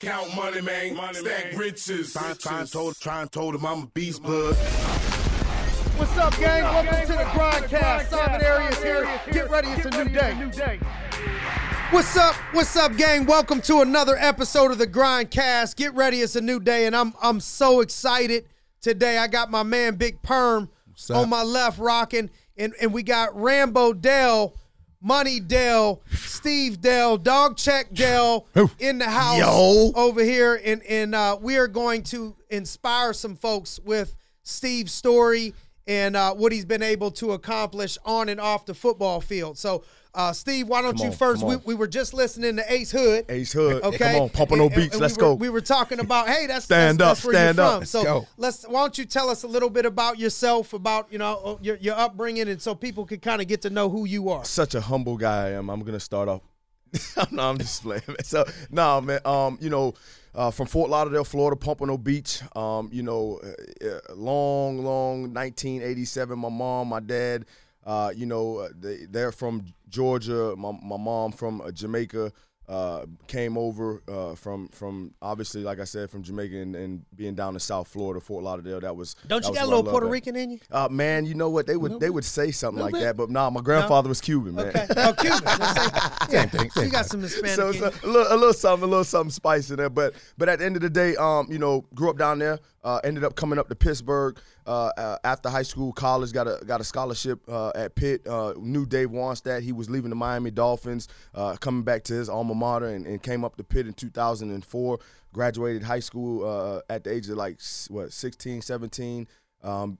Count money, man. Money, Stack man. riches. Trying, trying, told, trying told him I'm a beast blood. What's up, gang? Welcome to the Grindcast. Simon Arias here. Get ready, it's a new day. What's up? What's up, gang? Welcome to another episode of the Grindcast. Get ready, it's a new day, and I'm I'm so excited today. I got my man Big Perm on my left rocking, and, and we got Rambo Dell, Money Dell, Steve Dell, Dog Check Dell in the house Yo. over here, and and uh, we are going to inspire some folks with Steve's story and uh, what he's been able to accomplish on and off the football field. So, uh, Steve, why don't Come you first? We, we were just listening to Ace Hood. Ace Hood. Okay, Come on, Pompano And- Beach. and Let's we were, go. We were talking about, hey, that's Stand that's, up, that's where stand you're up. from. Let's so go. let's. Why don't you tell us a little bit about yourself, about you know your your upbringing, and so people can kind of get to know who you are. Such a humble guy I am. I'm gonna start off. no, I'm just playing. Man. So, no, man. Um, you know, uh, from Fort Lauderdale, Florida, Pompano Beach. Um, you know, uh, uh, long, long 1987. My mom, my dad. Uh, you know, uh, they, they're from Georgia. My, my mom from uh, Jamaica. Uh, came over uh, from from obviously, like I said, from Jamaica and, and being down in South Florida, Fort Lauderdale. That was Don't that you was got a little Puerto at. Rican in you? Uh, man, you know what they would they would say something like bit. that, but nah, my grandfather was Cuban, man. Okay. Oh, Cuban. Let's say- Same thing. So you got some Hispanic. so in it's you. a, a little, a little something, a little something spice in there. But but at the end of the day, um, you know, grew up down there. Uh, ended up coming up to Pittsburgh uh, uh, after high school, college. Got a got a scholarship uh, at Pitt. Uh, knew Dave Wannstedt. He was leaving the Miami Dolphins, uh, coming back to his alma mater, and, and came up to Pitt in 2004. Graduated high school uh, at the age of like what 16, 17. Um,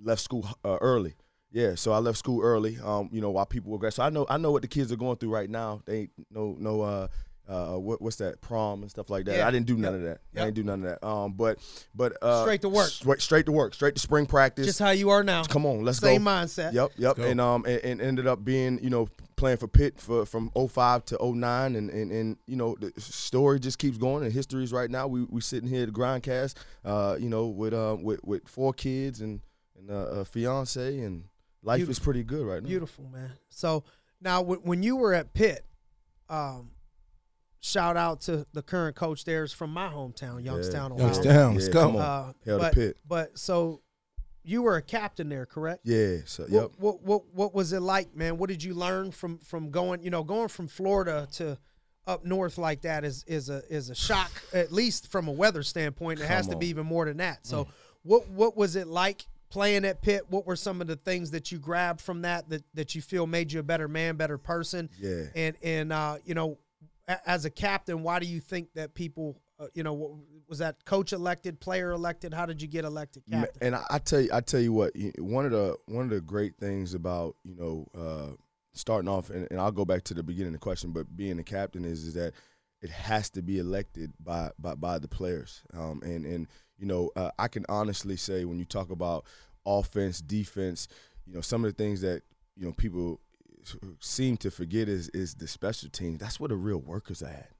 left school early. Yeah, so I left school early. Um, you know, while people were grad. So I know I know what the kids are going through right now. They no no uh uh what, what's that prom and stuff like that. Yeah. I didn't do none Yep. of that. Yep. I didn't do none of that. Um, but but uh, Straight to work. Straight, straight to work. Straight to spring practice. Just how you are now. Come on, let's Same go. mindset. Yep, yep. And um and, and ended up being, you know, playing for Pitt for from 05 to 09 and and, and you know, the story just keeps going and histories right now. We we sitting here at the grindcast, uh, you know, with uh with, with four kids and and uh, a fiance and life is pretty good right now. Beautiful, man. So now, wh- when you were at Pitt, um, shout out to the current coach there is from my hometown, Youngstown, Ohio. Youngstown, let's go. come on. Uh, Hell to but, Pitt. but so you were a captain there, correct? Yeah, so yep. What, what what what was it like, man? What did you learn from from going? You know, going from Florida to up north like that is is a is a shock, at least from a weather standpoint. It has Come to be even more than that. So, what what was it like playing at Pitt? What were some of the things that you grabbed from that that that you feel made you a better man, better person? Yeah. And and uh, you know, a- as a captain, why do you think that people? Uh, you know, what- was that coach elected, player elected? How did you get elected captain? And I, I tell you, I tell you what, one of the one of the great things about you know uh, starting off, and, and I'll go back to the beginning of the question, but being a captain is is that it has to be elected by by, by the players, um, and and you know uh, I can honestly say when you talk about offense, defense, you know some of the things that you know people seem to forget is is the special teams. That's where the real workers are at.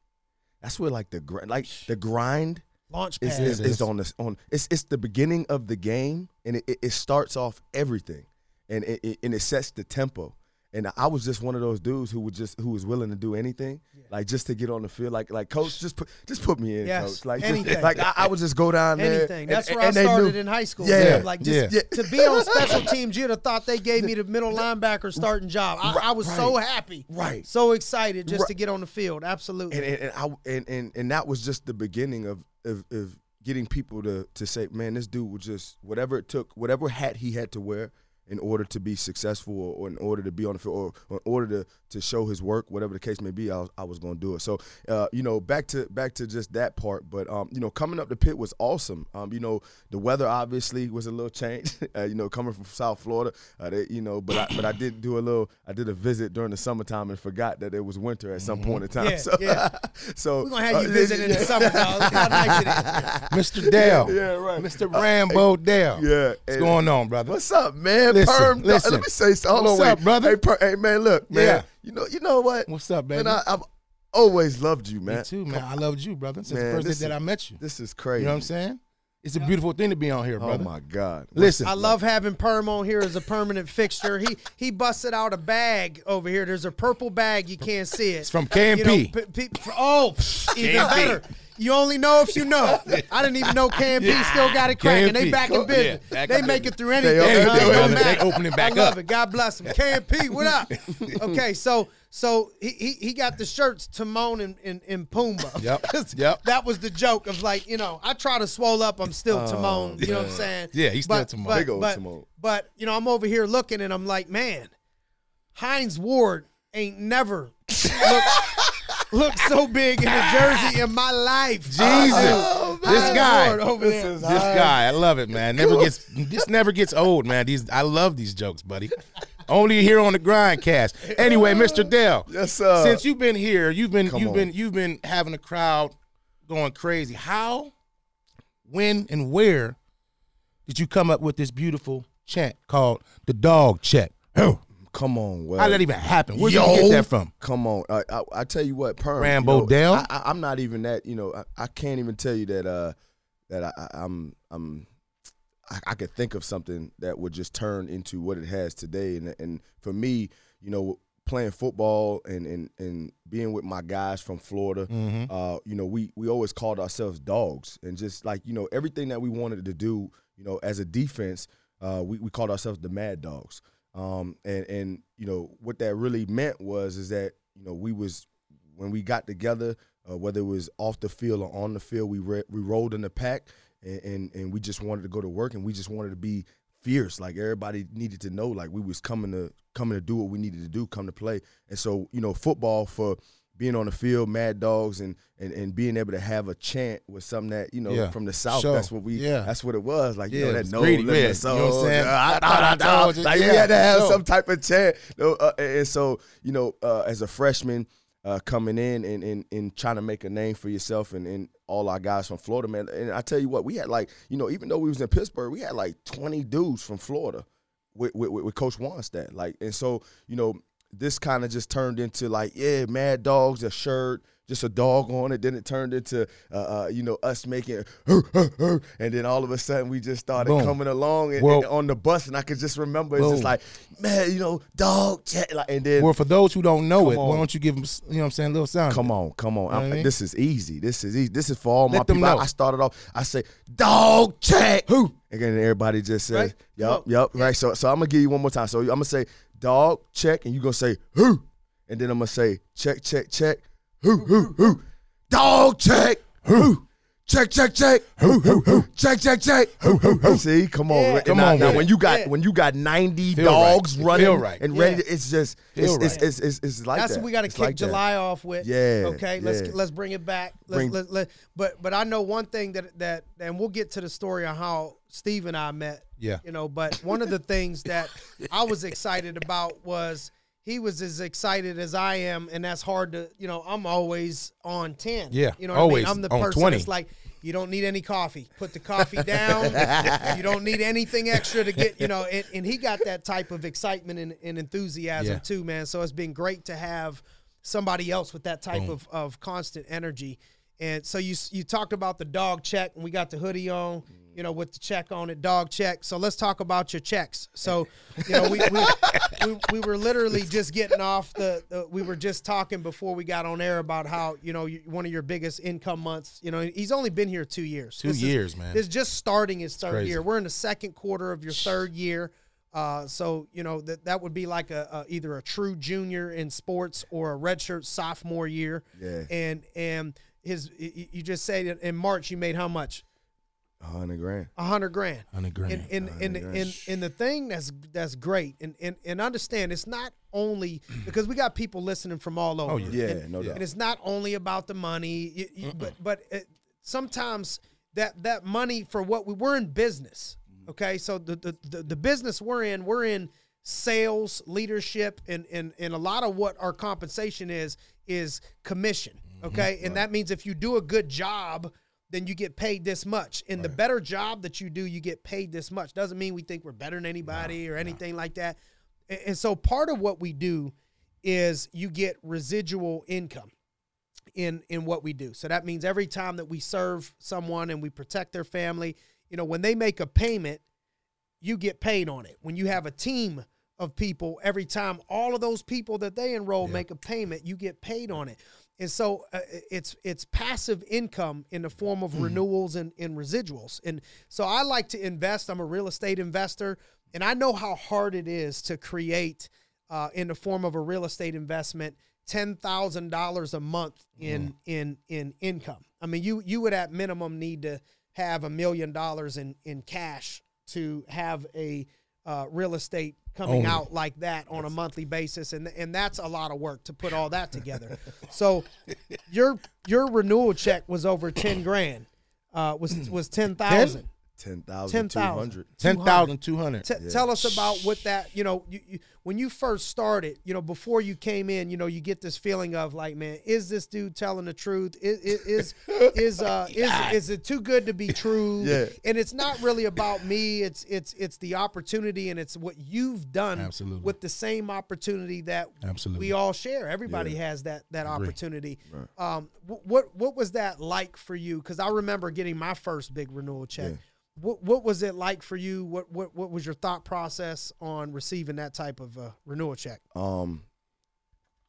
That's where like the gr- like the grind Launch is, is, is on this on it's it's the beginning of the game and it, it, it starts off everything and it, it and it sets the tempo and I was just one of those dudes who would just who was willing to do anything like just to get on the field like like coach just put just put me in Yes, coach like just- anything. like I, I would just go down there Anything. That's and- where I and they started in high school. Yeah, man. Like just yeah. to be on special teams, you'd have thought they gave me the middle linebacker starting job. I, I was so happy, Right. So excited just Right. to get on the field. Absolutely. and and, and I and, and and that was just the beginning of of, of getting people to to say, man, this dude was just whatever it took, whatever hat he had to wear in order to be successful or, or in order to be on the field or, or in order to, to show his work, whatever the case may be, I was, I was going to do it. So, uh, you know, back to back to just that part. But um, you know, coming up the pit was awesome. Um, you know, the weather obviously was a little change. uh, you know, coming from South Florida, uh, they, you know, but I, but I did do a little. I did a visit during the summertime and forgot that it was winter at some point in time. Yeah, so, yeah. so We're gonna have you uh, visit in the yeah. summer, dog. Look how nice it is. Mr. Dell. Yeah, right. Mr. Rambo Dell. Yeah. What's going on, brother? What's up, man? Listen, Perm, listen. Let me say something. Hold What's on, wait. brother? Hey, per, hey, man, look, man. Yeah. You know, you know what? What's up, baby? Man, I, I've always loved you, man. Me too, man. I loved you, brother. Since Man, the first this day that is- I met you. This is crazy. You know what I'm saying? It's a beautiful thing to be on here, oh, brother. Oh my God! Listen, I love having Perm on here as a permanent fixture. He he busted out a bag over here. There's a purple bag. You can't see it. It's from You know, KMP. p- p- oh, even KMP. better. You only know if you know. I didn't even know KMP still got it cracking. They back in Yeah, business. back they make it through anything. They huh? open- It they open- they opening back I love up. it. God bless him. KMP, what up? Okay, so so he, he he got the shirts Timon and, and, and Pumbaa. Yep, yep. That was the joke of like you know I try to swole up. I'm still Timon. Oh, you know what I'm saying? Yeah, he's still but, Timon. But, Big old but, Timon. but you know I'm over here looking and I'm like, man, Hines Ward ain't never looked, looked so big in a jersey in my life. Jesus, Oh, oh this guy, Ward over This there. is this guy, I love it, man. Never gets this never gets old, man. These I love these jokes, buddy. Only here on the Grindcast. Anyway, Mr. Dell, Yes, sir. since you've been here, you've been Come you've on. been you've been having a crowd going crazy. How, when, and where did you come up with this beautiful chant called the dog check? Oh, Come on, well, how did that even happen? Where did you Yo. get that from? Come on, I, I, I tell you what, Perm. Rambo you know, Dell? I, I, I'm not even that. You know, I, I can't even tell you that. Uh, that I, I, I'm, I'm, I, I could think of something that would just turn into what it has today. And and for me, you know, playing football and and and being with my guys from Florida, Mm-hmm. uh, you know, we we always called ourselves dogs, and just like you know, everything that we wanted to do, you know, as a defense, uh, we we called ourselves the Mad Dogs. Um, and and you know what that really meant was is that you know we was when we got together, uh, whether it was off the field or on the field, we re- we rolled in the pack, and, and and we just wanted to go to work, and we just wanted to be fierce. Like everybody needed to know, like we was coming to coming to do what we needed to do, come to play. And so you know, football for being on the field, Mad Dogs, and and and being able to have a chant was something that you know Yeah, from the south. sure. That's what we. Yeah. That's what it was. Like you Yeah, know that no greedy, limit yeah. soul. You know what I'm saying? I, I thought I told you. Like we Yeah, had to have sure. some type of chant. Uh, and so you know, uh, as a freshman uh, coming in and, and and trying to make a name for yourself, and, and all our guys from Florida, man. And I tell you what, we had like you know, even though we was in Pittsburgh, we had like twenty dudes from Florida with with, with Coach Wannstedt. Like, and so you know, this kind of just turned into like, yeah, Mad Dogs, a shirt. Just a dog on it. Then it turned into, uh, uh, you know, us making, and then all of a sudden we just started Boom. coming along and, Well- and on the bus, and I could just remember it's Boom. just like, man, you know, dog, chat, like, and then Well, for those who don't know it, why don't you give them, you know what I'm saying, a little sound? Come on, come on. know I'm- mean? This is easy. This is easy. This is for all my Let them people. I. I started off. I say, dog check. Who? And then everybody just says, Right. yep, Come yup. Right. So, so I'm gonna give you one more time. So I'm gonna say, dog check, and you gonna say who, and then I'm gonna say check, check, check, who, who, who, dog check, who. Check, check, check. Who, who, who. Check, check, check. Who, who, who. See, come on. Yeah. Come now, on now when you got Yeah. when you got 90 Feel dogs It running feel right. and Yeah. ready, to, it's just it's, it's, right. it's, it's, it's like That's that. what we got to It's kick like that. July off with. Yeah, Okay. Let's let's bring it back. Let's, Bring- let, let, but but I know one thing that that and we'll get to the story on how Steve and I met. Yeah. You know, but one of the things that I was excited about was he was as excited as I am, and that's hard to you know. I'm always on ten. Yeah, You know, always what I mean? I'm the on person 20. that's like. You don't need any coffee. Put the coffee down. you don't need anything extra to get, you know, and, and he got that type of excitement and, and enthusiasm Yeah. too, man. So it's been great to have somebody else with that type of, of constant energy. And so you you talked about the dog check, and we got the hoodie on, you know, with the check on it, dog check. So let's talk about your checks. So, you know, we we, we, we were literally just getting off the, the. We were just talking before we got on air about how you know you, one of your biggest income months. You know, he's only been here two years. Two This is- years, man. This is just starting his third year. We're in the second quarter of your third year. Uh, so you know that that would be like a, a either a true junior in sports or a redshirt sophomore year. Yeah. And and his y- y- you just say that in March you made how much? A hundred grand. A hundred grand. 100 grand. And and, and, grand. and and the thing that's that's great and, and and understand it's not only because we got people listening from all over. Oh, yeah. Yeah, And- no doubt. and it's not only about the money, you- you- but but it, sometimes that that money for what we we're in business. Okay, so the, the the the business we're in, we're in sales, leadership, and and and a lot of what our compensation is is commission. Mm-hmm. Okay, and that means if you do a good job. Then you get paid this much. And the better job that you do, you get paid this much. Doesn't mean we think we're better than anybody or anything like that. And, and so part of what we do is you get residual income in in what we do. So that means every time that we serve someone and we protect their family, you know, when they make a payment, you get paid on it. When you have a team of people, every time all of those people that they enroll make a payment, you get paid on it. And so uh, it's it's passive income in the form of renewals and, and residuals. And so I like to invest. I'm a real estate investor, and I know how hard it is to create uh, in the form of a real estate investment ten thousand dollars a month in in in income. I mean, you you would at minimum need to have a million dollars in in cash to have a uh, real estate coming Only. out like that on a monthly basis, and and that's a lot of work to put all that together. so your your renewal check was over ten grand. Uh, was was ten thousand. Ten thousand two 10,000. Hundred. Ten thousand two hundred. T- Tell us about what that you know. You, you, when you first started, you know, before you came in, you know, you get this feeling of like, man, is this dude telling the truth? Is is is uh is is it too good to be true? Yeah. And it's not really about me. It's it's it's the opportunity and it's what you've done Absolutely. with the same opportunity that Absolutely. we all share. Everybody has that that opportunity. Um, what what was that like for you? Because I remember getting my first big renewal check. What what was it like for you? What what what was your thought process on receiving that type of uh, renewal check? um,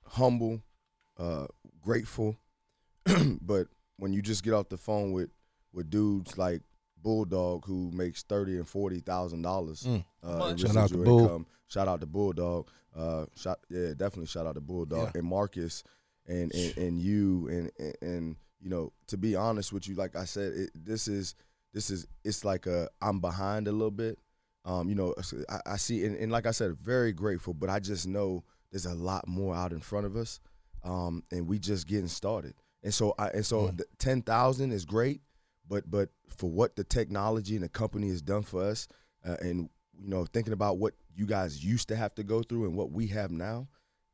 humble, uh, grateful. but when you just get off the phone with with dudes like Bulldog who makes thirty and forty thousand dollars, Mm. uh, in Shout out to Bull. income. Shout out to Bulldog. Uh, shout yeah, definitely shout out to Bulldog Yeah. and Marcus and and, and you and, and and you know to be honest with you, like I said, it, this is this is it's like a I'm behind a little bit. Um, you know, I, I see, and, and like I said, very grateful, but I just know there's a lot more out in front of us, um, and we just getting started. And so, I, and so, Mm. the ten thousand is great, but but for what the technology and the company has done for us, uh, and you know, thinking about what you guys used to have to go through and what we have now,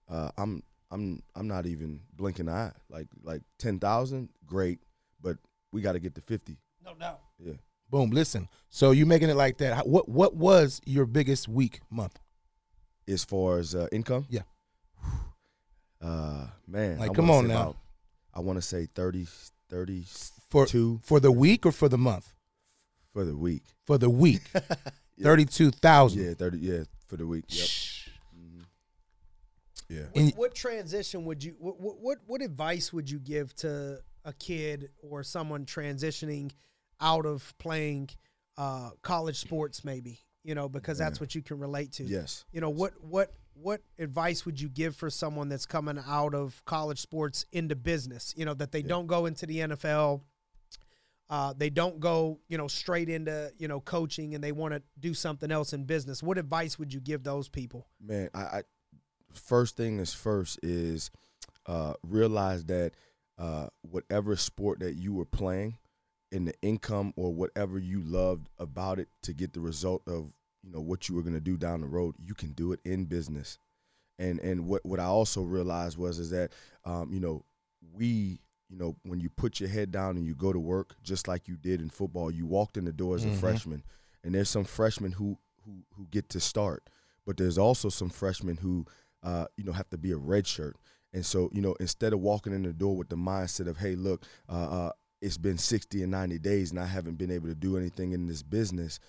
uh, I'm I'm I'm not even blinking an eye. Like like ten thousand, great, but we got to get to fifty. No doubt. Yeah. Boom. Listen. So you making it like that? What what was your biggest week month? as far as uh, income. Yeah. Uh, man, Like, I come on now. about- I want to say 30, 32 For for the week or for the month? for the week. For the week. Thirty two thousand. Yeah, thirty. Yeah, for the week. Yep. Mhm. Yeah. And- What transition would you what, what what what advice would you give to a kid or someone transitioning out of playing uh, college sports maybe you know because that's what you can relate to. Yes. you know what what what advice would you give for someone that's coming out of college sports into business you know that they don't go into the NFL uh, they don't go you know straight into you know coaching and they want to do something else in business? What advice would you give those people? Man, I, I first thing is first is uh, realize that uh, whatever sport that you were playing, and the income or whatever you loved about it to get the result of you know what you were going to do down the road, you can do it in business. And and what what I also realized was is that um, you know we you know when you put your head down and you go to work just like you did in football, you walked in the door as a Mhm. freshman, and there's some freshmen who who who get to start, but there's also some freshmen who uh, you know have to be a red shirt. And so, you know, instead of walking in the door with the mindset of, hey, look, uh, uh, it's been 60 and 90 days and I haven't been able to do anything in this business,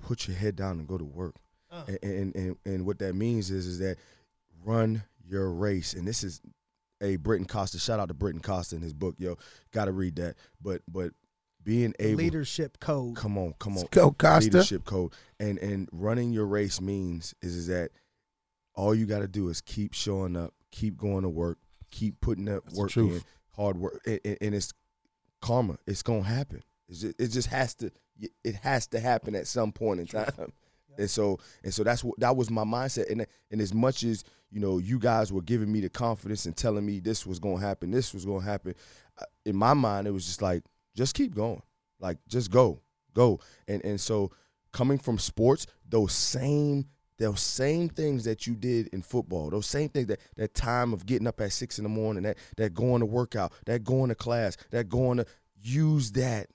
put your head down and go to work. Uh. And, and, and, and what that means is, is that run your race. And this is a Britton Costa, shout out to Britton Costa in his book, yo, got to read that. But, but being The able, leadership code come on, come on Let's go, Costa. leadership code. And and running your race means is, is that all you got to do is keep showing up, keep going to work, keep putting that That's work in, hard work, and, and- and it's karma. It's gonna happen. It's just, it just has to. It has to happen at some point in time. And so and so that's what that was my mindset. And and as much as you know, you guys were giving me the confidence and telling me this was gonna happen, this was gonna happen. In my mind, it was just like, just keep going, like just go, go. And and so coming from sports, those same those same things that you did in football, those same things that that time of getting up at six in the morning, that that going to workout, that going to class, that going to use that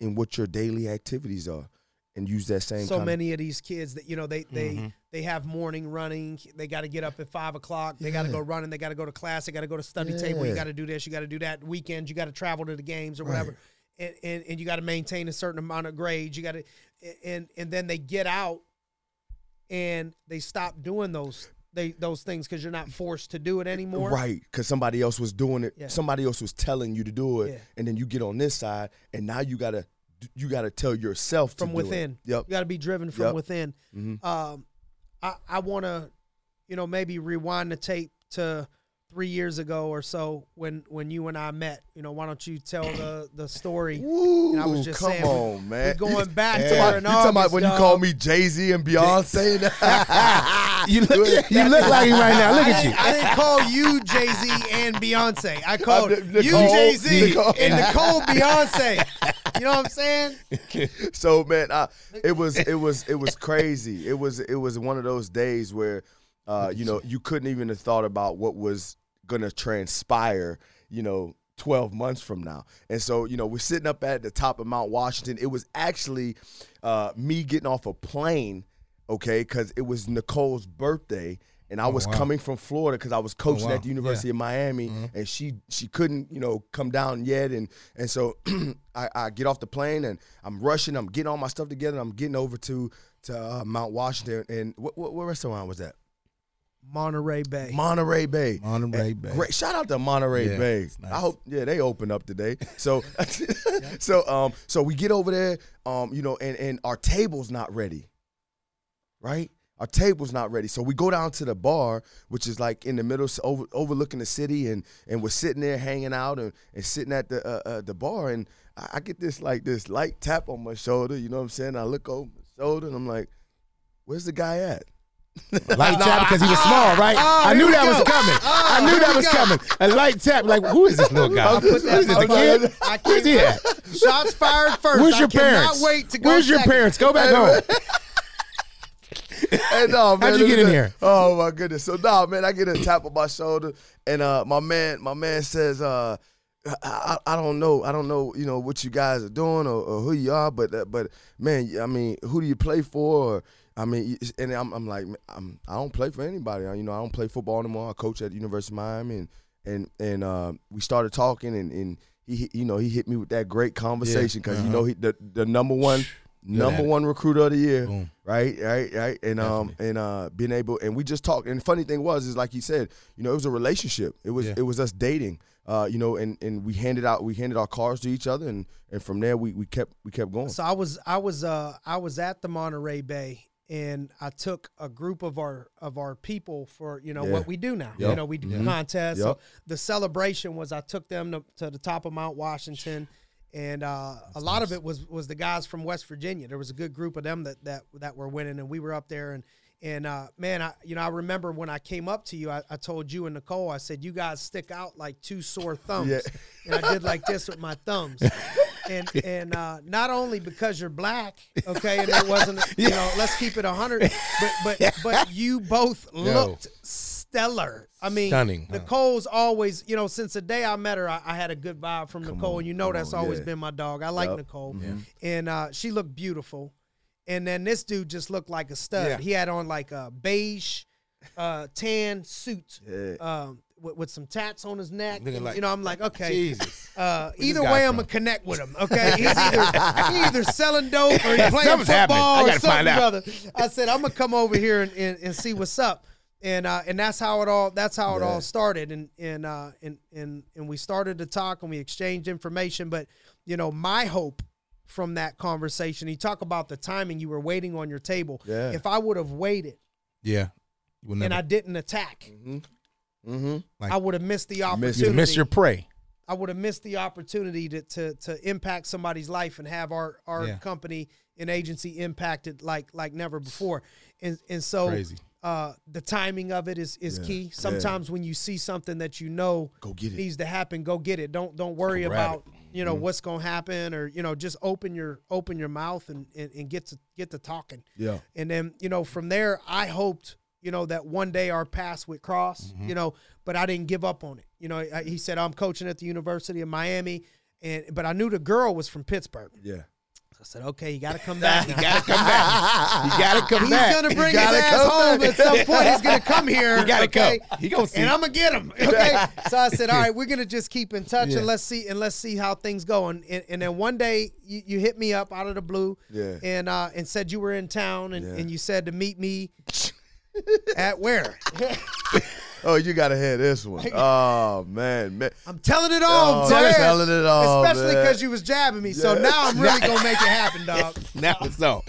in what your daily activities are, and use that same. so kind many of these kids that you know they they Mhm. they have morning running they got to get up at five o'clock they got to go running they got to go to class they got to go to study table you got to do this you got to do that weekends you got to travel to the games or Right. whatever and, and, and you got to maintain a certain amount of grades. You got to, and and then they get out, and they stop doing those they those things because you're not forced to do it anymore. Right, because somebody else was doing it. Yeah. Somebody else was telling you to do it, Yeah. and then you get on this side, and now you gotta you gotta tell yourself from to do it. within. Yep. You got to be driven from Yep. within. Mhm. Um, I I want to, you know, maybe rewind the tape to three years ago or so when when you and I met. You know, why don't you tell the the story? Woo, And I was just come saying, on, man. We're going back You to her you talking about August, when you dog. call me Jay Z and Beyonce? You look, you look like him right now. Look I at you. didn't, I didn't call you Jay Z and Beyonce. I called Uh, Nicole- you Jay Z and Nicole Beyonce. You know what I'm saying? so man, I, it was it was it was crazy. It was it was one of those days where, uh, you know, you couldn't even have thought about what was gonna transpire. You know. 12 months from now. And so, you know, we're sitting up at the top of Mount Washington. It was actually uh, me getting off a plane, okay, because it was Nicole's birthday. And I was wow. coming from Florida because I was coaching wow. at the University of Miami, and she she couldn't you know come down yet, and and so I, I get off the plane and I'm rushing, I'm getting all my stuff together, I'm getting over to to uh, Mount Washington, and what, what what restaurant was that? Monterey Bay. Monterey Bay. Monterey And Bay. Great shout out to Monterey Yeah, Bay. nice. I hope yeah they open up today. So so um so we get over there um you know and and our table's not ready. Right? Our table's not ready. So we go down to the bar, which is like in the middle over, overlooking the city and and we're sitting there hanging out and, and sitting at the uh, uh, the bar and I, I get this like this light tap on my shoulder, you know what I'm saying? I look over my shoulder and I'm like, "Where's the guy at?" Light tap because he was small, right? Oh, I knew that was coming. Oh, I knew that was go. coming. A light tap, like who is this little guy? Who is this? Kid? Where's he at? Shots fired first. Where's I your cannot parents? wait to go Where's your second. parents? Go back home. And man, How'd you get in here? Oh my goodness! So no, man, I get a tap on my shoulder, and uh, my man, my man says, uh, I, I, I don't know, I don't know, you know what you guys are doing or, or who you are, but uh, but man, I mean, who do you play for? Or, I mean, and I'm, I'm like, I'm, I don't play for anybody. You know, I don't play football anymore. I coach at the University of Miami, and and and uh, we started talking, and and he, hit- you know, he hit me with that great conversation because you uh-huh. know he the the number one. Number one recruiter of the year, Boom. right, right, right, and um, and uh, being able, and we just talked. And the funny thing was, is like he said, you know, it was a relationship. It was, Yeah. it was us dating. Uh, you know, and and we handed out, we handed our cards to each other, and and from there we we kept we kept going. So I was I was uh I was at the Monterey Bay and I took a group of our of our people for you know Yeah. what we do now. You know we do Mhm. contests. So the celebration was I took them to, to the top of Mount Washington, and uh, a lot of it was was the guys from West Virginia. There was a good group of them that that that were winning, and we were up there and. And uh, man, I you know I remember when I came up to you, I, I told you and Nicole, I said you guys stick out like two sore thumbs, Yeah. and I did like this with my thumbs, and and uh, not only because you're black, okay, and it wasn't you know let's keep it hundred, but but but you both looked stellar. I mean, Stunning, huh? Nicole's always you know since the day I met her, I, I had a good vibe from Nicole, on, and you know that's on, always yeah. been my dog. I like Yep. Nicole, Yeah. and uh, she looked beautiful. And then this dude just looked like a stud. Yeah. He had on like a beige, uh, tan suit, Yeah. um, with, with some tats on his neck. And, like- you know, I'm like, okay, Jesus. uh, either way, I'm gonna connect with him. Okay, he's either he either selling dope or he's playing football or something, find out. brother. I said I'm gonna come over here and, and, and see what's up, and uh, and that's how it all that's how it Yeah. all started, and and uh, and and and we started to talk and we exchanged information. But you know, my hope from that conversation, you talk about the timing you were waiting on your table. Yeah. If I would have waited Yeah. And I didn't attack, Mm-hmm. Like- I would have missed the opportunity. you miss your prey. I would have missed the opportunity to to to impact somebody's life and have our our Yeah. company and agency impacted like like never before. And and so Crazy. uh the timing of it is is Yeah, key. yeah. Sometimes when you see something that you know Go get it. needs to happen, go get it. Don't don't worry Go grab about you know what's gonna happen or you know just open your open your mouth and, and, and get to get to talking. Yeah. And then, you know, from there, I hoped, you know, that one day our paths would cross, Mm-hmm. you know, but I didn't give up on it. You know, I- he said, I'm coaching at the University of Miami. And, but I knew the girl was from Pittsburgh. Yeah. I said, okay, you got to come back. you gotta come back. You gotta come He's back. He's gonna bring his ass home back. at some point. He's gonna come here. He gotta okay? come. He gonna see. and I'm gonna get him. Okay. so I said, all right, we're gonna just keep in touch Yeah. and let's see and let's see how things go. And, and, and then one day you, you hit me up out of the blue, Yeah. and uh, and said you were in town and, Yeah. and you said to meet me at where? Oh, you gotta hear this one. Oh man, man. I'm telling it all, Oh, Ted. telling it all, Especially because you was jabbing me. So now I'm really gonna make it happen, dog. now it's on.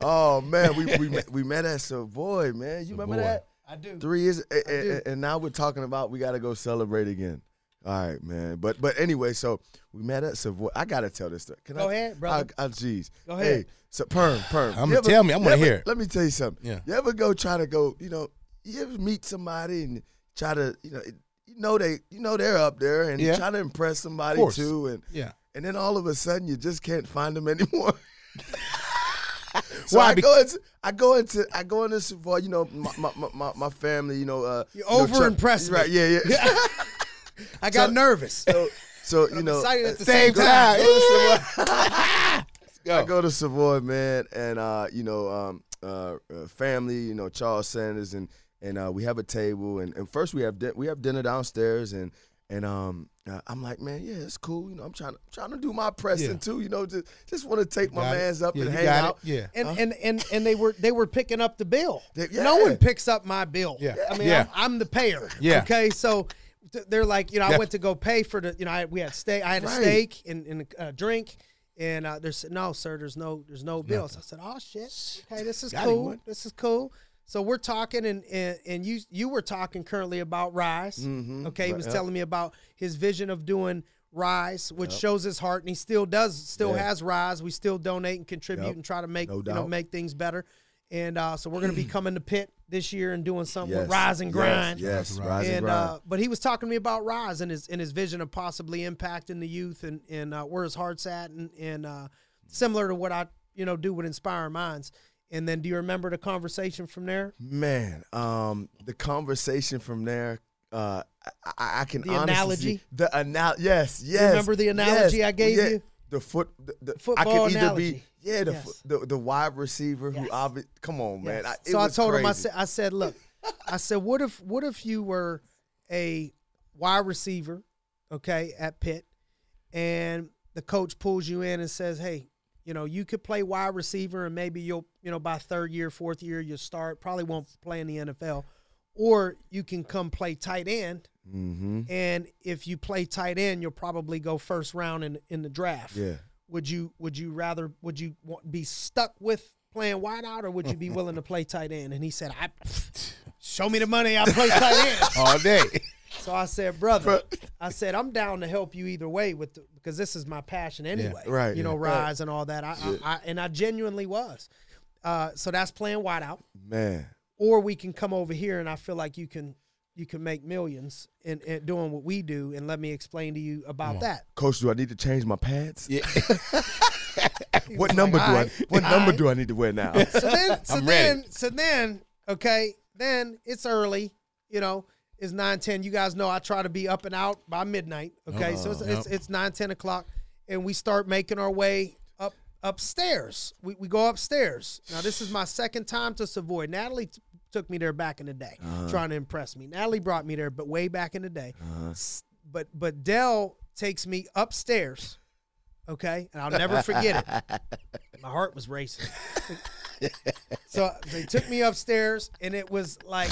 Oh man, we we met, we met at Savoy, man. You remember that? I do. Three years, and, and, do. and now we're talking about we gotta go celebrate again. All right, man. But but anyway, so we met at Savoy. I gotta tell this story. Can Go I, ahead, brother. I, I, geez. Go Hey, ahead. so perm, perm. I'm You gonna tell me. I'm gonna ever- hear. Let me tell you something. Yeah. You ever go try to go? You know, you ever meet somebody and try to, you know, you know they, you know they're up there and Yeah. try to impress somebody course. too, and Yeah. and then all of a sudden you just can't find them anymore. so Why? I go into I go into I go into Savoy, you know, my my, my- my, my family, you know, uh You know, over impressed me. Right, yeah, yeah. I got So- nervous. so so you I'm know at the Same same time. time. Go. I go to Savoy, man, and uh, you know, um, uh, uh, family, you know, Charles Sanders, and and uh, we have a table, and, and first we have di- we have dinner downstairs, and and um, uh, I'm like, man, yeah, it's cool, you know, I'm trying to trying to do my pressing Yeah. too, you know, just just want to take my it. man's up Yeah, and hang out. It. Yeah. and, and and and they were they were picking up the bill. They- No one picks up my bill. Yeah. I mean, Yeah. I'm, I'm the payer. Yeah. Okay, so th- they're like, you know, I went to go pay for the, you know, I, we had steak, I had a steak and, and a drink, and uh, there's no, sir, there's no, there's no bills. I said, oh shit, okay, this is Got cool, this is cool. So we're talking, and and, and you you were talking currently about Rise. Mhm. Okay, he was yeah. telling me about his vision of doing Rise, which shows his heart, and he still does, still Yeah. has Rise. We still donate and contribute Yep. and try to make No you know make things better. And uh, so we're gonna be coming to Pitt this year and doing something with Rise and Grind. Yes, Rise rise and, And grind. uh, but he was talking to me about Rise and his and his vision of possibly impacting the youth and and uh, where his heart's at and and uh, similar to what I you know do with Inspire Minds. And then do you remember the conversation from there? Man, um, the conversation from there, uh, I, I, I can The honestly analogy? see- the anal, yes, yes. remember the analogy yes, I gave yeah. you? The foot, the, the I Football can either analogy. be, yeah, the, Yes. the the wide receiver who Yes. obviously, come on, man. I, so I told him, I said, I said, look, I said, what if, what if you were a wide receiver, okay, at Pitt, and the coach pulls you in and says, hey, you know, you could play wide receiver, and maybe you'll, you know, by third year, fourth year, you'll start. Probably won't play in the NFL, or you can come play tight end. Mhm. And if you play tight end, you'll probably go first round in in the draft. Yeah. Would you would you rather would you want, be stuck with playing wide out or would you be willing to play tight end? And he said, "I show me the money. I play tight end." All day. So I said, "Brother, I said I'm down to help you either way with the, because this is my passion anyway. Right, You know, yeah. rise and all that. I, I, I and I genuinely was. Uh, so that's playing wide out, Man. Or we can come over here and I feel like you can you can make millions in, in doing what we do. And let me explain to you about that. Coach, do I need to change my pants? Yeah. What was number like, do "All I what all number right." do I need to wear now? so then, so I'm then, ready. so then, okay, then it's early. You know, it's nine ten. You guys know I try to be up and out by midnight. Okay, so it's, Uh-huh. it's it's nine ten o'clock, and we start making our way up upstairs. We we go upstairs. Now this is my second time to Savoy. Natalie t- took me there back in the day, Uh-huh. trying to impress me. Natalie brought me there, but way back in the day. S- But but Dell takes me upstairs. Okay, and I'll never forget it. My heart was racing. so they took me upstairs, and it was like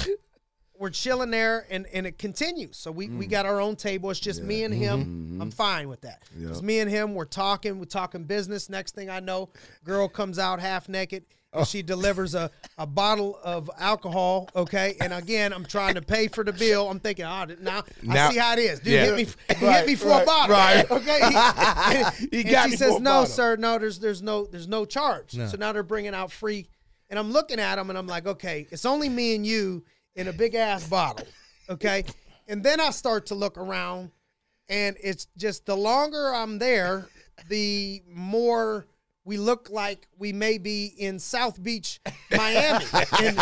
we're chilling there, and, and it continues. So we, we mm. got our own table. It's just me and him. Mm-hmm. I'm fine with that. It's me and him. We're talking. We're talking business. Next thing I know, girl comes out half naked. And oh. she delivers a, a bottle of alcohol, okay? And again, I'm trying to pay for the bill. I'm thinking, oh, now, Now- I see how it is. Dude Yeah. hit me, Right, hit me for right, a bottle, right. Okay, He- and, He and got she says, "No, bottle." sir, no. There's there's no there's no charge." No. So now they're bringing out free, and I'm looking at them and I'm like, "Okay, it's only me and you in a big ass bottle." Okay, and then I start to look around, and it's just the longer I'm there, the more we look like we may be in South Beach, Miami. and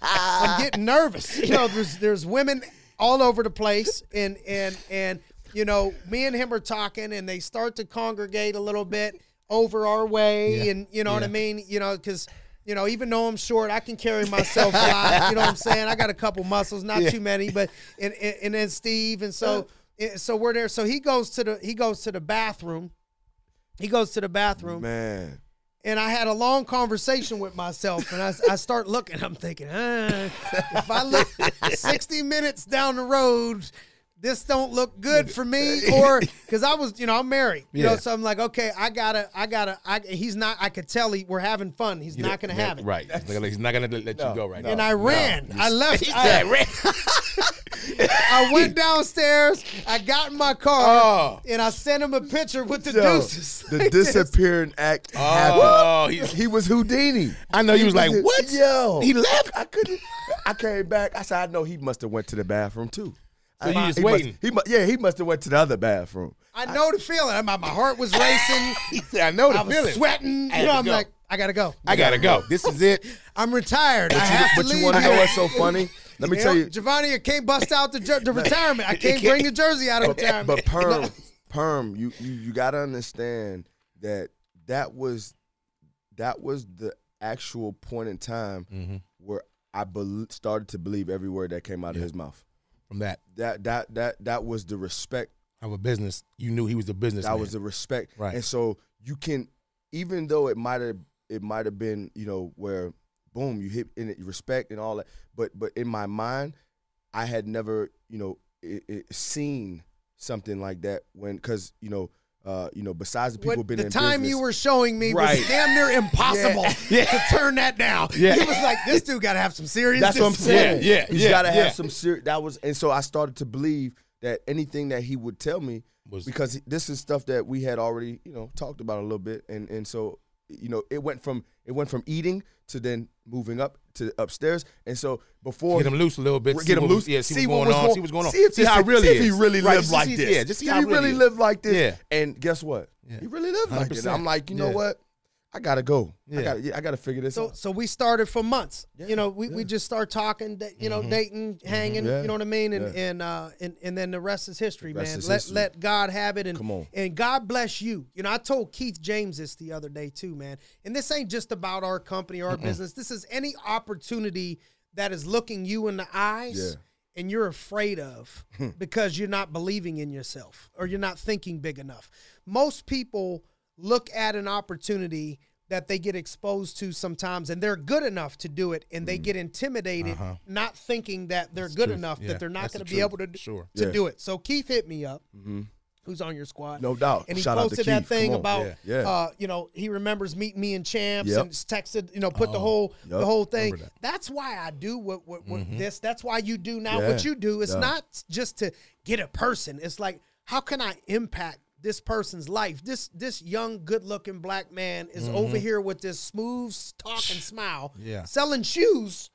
I'm getting nervous. You know, there's there's women all over the place, and and and you know, me and him are talking, and they start to congregate a little bit. over our way, Yeah. and you know what I mean. You know, because you know, even though I'm short, I can carry myself a lot. You know what I'm saying? I got a couple muscles, not Yeah. too many, but and, and and then Steve, and so and so we're there. So he goes to the he goes to the bathroom. He goes to the bathroom, Man. and I had a long conversation with myself, and I, I start looking. I'm thinking, ah, if I look 60 minutes down the road, this don't look good for me, or because I was, you know, I'm married, you know, so I'm like, okay, I gotta, I gotta, I, he's not. I could tell he, we're having fun. He's not gonna have it. Right. He's not gonna, he's not gonna let, let you go right now. And. I ran. I left. He I, "Ran." I went downstairs. I got in my car, Oh. and I sent him a picture with the Yo, deuces. the Like this. disappearing act oh, happened. Oh, he's, He was Houdini. I know you was like, what? Yo, He left? I couldn't. I came back. I said, I know he must have went to the bathroom too. So you just he must- waiting. he mu- yeah, he must have went to the other bathroom. I know the feeling. My, my heart was racing. He said, I know the I was feeling. sweating. I You know, I'm go. like, I gotta go. I gotta go. This is it. I'm retired. I But have you, to but leave. you want to know what's so funny? Let me You tell know, you. Giovanni, I can't bust out the, jer- the retirement. I can't bring the jersey out of retirement. But perm, perm, you you you got to understand that that was that was the actual point in time Mm-hmm. where I bel started to believe every word that came out of his mouth. From that That that that that was the respect. of a business, you knew he was a business. That was the respect. Right. And so you can, even though it might have it might have been you know where boom you hit in it respect and all that, but but in my mind, I had never you know it, it, seen something like that when because you know uh you know besides the people What- been in the in time business, you were showing me Right. was damn near impossible Yeah. to turn that down. Yeah. He was like, this dude got to have some serious. That's what I'm saying. Yeah, yeah, He's yeah, got to yeah. have some serious. That was, and so I started to believe that anything that he would tell me Was- because this is stuff that we had already, you know, talked about a little bit, and and so you know, it went from it went from eating to then moving up to upstairs, and so before Get him loose a little bit. get him loose. Yeah, see, see what's what going was on. going- See what's going on. See, if, see how it really see if he really Right, lived see- like see- this. Yeah, just see Did how he really lived like this. Yeah. And guess what? Yeah. He really lived like this. 100%. I'm like, you know Yeah. what? I gotta go. Yeah. I gotta, yeah, I gotta figure this So, out. so we started for months. Yeah, you know, we, we just start talking, you know, mm-hmm. dating, mm-hmm. hanging. Yeah, You know what I mean? And yeah. and uh and, and then the rest is history, Rest man. is let history. let God have it, and Come on. and God bless you. You know, I told Keith James this the other day too, man. And this ain't just about our company or our business. This is any opportunity that is looking you in the eyes. Yeah. And you're afraid of hmm. because you're not believing in yourself or you're not thinking big enough. Most people look at an opportunity that they get exposed to sometimes and they're good enough to do it and they get intimidated not thinking that they're good truth. enough Yeah, that they're not going to be able to, Sure. to Yeah. do it so keith hit me up who's on your squad No doubt. and he Shout posted that thing about Yeah. Uh you know he remembers meeting me in champs Yep. and texted you know put the whole the whole thing that. that's why i do what what, what this that's why you do now what you do it's not just to get a person it's like how can i impact this person's life this this young good looking black man is mm-hmm. over here with this smooth talk and smile Yeah. selling shoes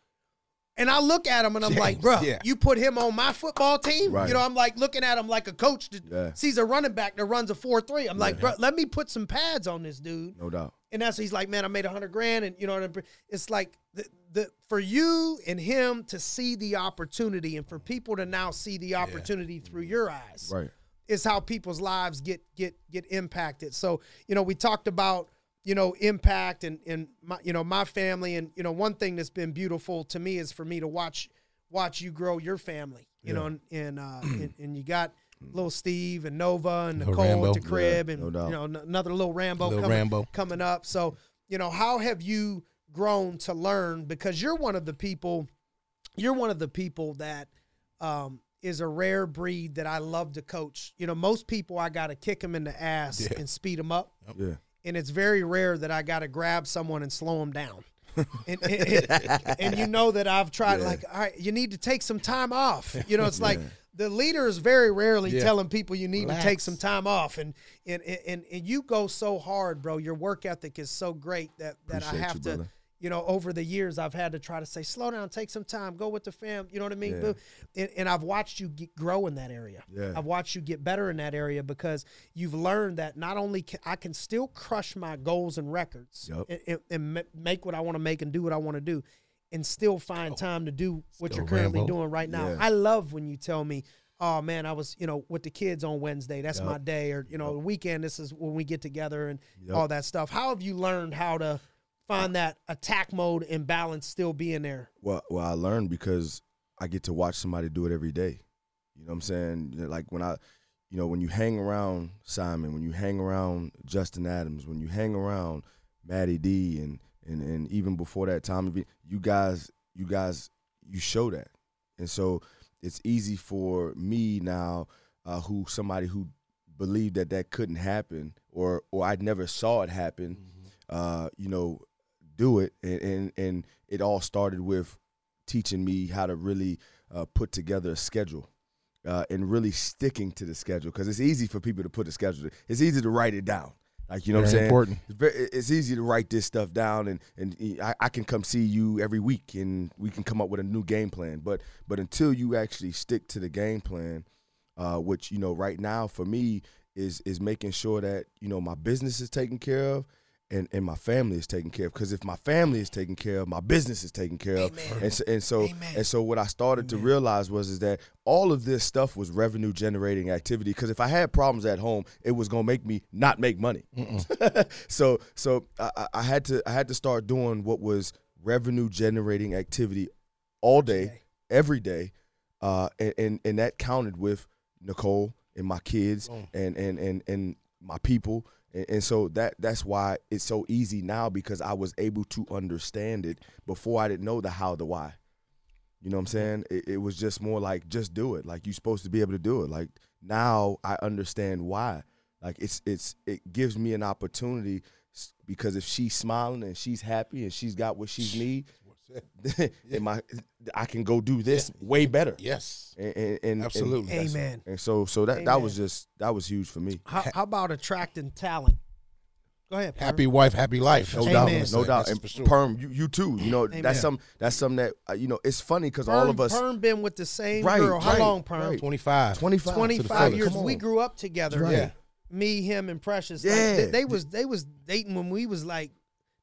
and I look at him and I'm like, bro, yeah. you put him on my football team. Right. You know, I'm like looking at him like a coach that Yeah. sees a running back that runs a 4 3. I'm like, bro, let me put some pads on this dude. No doubt. And that's he's like, man, I made a hundred grand, and you know, what I'm- it's like the, the for you and him to see the opportunity, and for people to now see the opportunity through your eyes, Right. Is how people's lives get get get impacted. So you know, we talked about you know impact and and my you know my family, and you know one thing that's been beautiful to me is for me to watch watch you grow your family. You know, and and, uh, and and you got little Steve and Nova and Little Nicole Rambo. at the crib, Yeah, and no you know another little Rambo Little coming, Rambo. coming up. So you know, how have you grown to learn? Because you're one of the people, you're one of the people that um, is a rare breed that I love to coach. You know, most people I got to kick them in the ass Yeah. and speed them up, Yeah. and it's very rare that I got to grab someone and slow them down. and, and, and- and you know that I've tried. Yeah. Like, all right, you need to take some time off. You know, it's like the leader is very rarely Yeah. telling people you need to take some time off, and and, and and you go so hard, bro. Your work ethic is so great that that I have you, to. brother. You know, over the years, I've had to try to say, slow down, take some time, go with the fam. You know what I mean? Yeah. And, and I've watched you get, grow in that area. Yeah. I've watched you get better in that area because you've learned that not only can I can still crush my goals and records Yep. and, and, make what I want to make and do what I want to do, and still find oh. time to do what Still you're currently Rambo. doing right now. Yeah. I love when you tell me oh man, I was, you know, with the kids on Wednesday. That's my day. Or, you know, the weekend, this is when we get together and Yep. all that stuff. How have you learned how to find that attack mode and balance still being there? Well, well, I learned because I get to watch somebody do it every day. You know what I'm saying? Like when I, you know, when you hang around Simon, when you hang around Justin Adams, when you hang around Matty D, and and and even before that, Tommy V, you guys, you guys, you show that, and so it's easy for me now, uh, who somebody who believed that that couldn't happen, or or I never saw it happen, uh, you know, do it, and, and and it all started with teaching me how to really uh, put together a schedule. Uh, and really sticking to the schedule because it's easy for people to put a schedule. It's easy to write it down, like you know what I'm saying. important. It's, very, it's easy to write this stuff down, and and I, I can come see you every week, and we can come up with a new game plan. But but until you actually stick to the game plan, uh, which you know right now for me is is making sure that you know my business is taken care of. And, and my family is taken care of. Because if my family is taken care of, my business is taken care of, and so, and so and so what I started to realize was is that all of this stuff was revenue generating activity. Because if I had problems at home, it was gonna make me not make money. so so I, I- I had to I had to start doing what was revenue generating activity all day, every day, uh, and, and and that counted with Nicole and my kids and and and and my people. And, and so that that's why it's so easy now because I was able to understand it before I didn't know the how the why. You know what I'm mm-hmm. saying? It, it was just more like just do it. Like you're supposed to be able to do it. Like now I understand why. Like it's it's it gives me an opportunity because if she's smiling and she's happy and she's got what she need, then my I can go do this way better. Yes, And, and, and absolutely. And, Amen. and so so that that was just that was huge for me. How, how about attracting talent? Go ahead. Perm. Happy wife, happy life. No That's doubt, no doubt. That's And sure. perm, you, you too. You know Amen. that's some that's something that uh, you know. It's funny because all of us Perm been with the same Right, girl. How right, long, Perm? right. Twenty five. Twenty five. Twenty five years. We grew up together. Right. Yeah. Me, him, and Precious. Like, Yeah. they, they was they was dating when we was like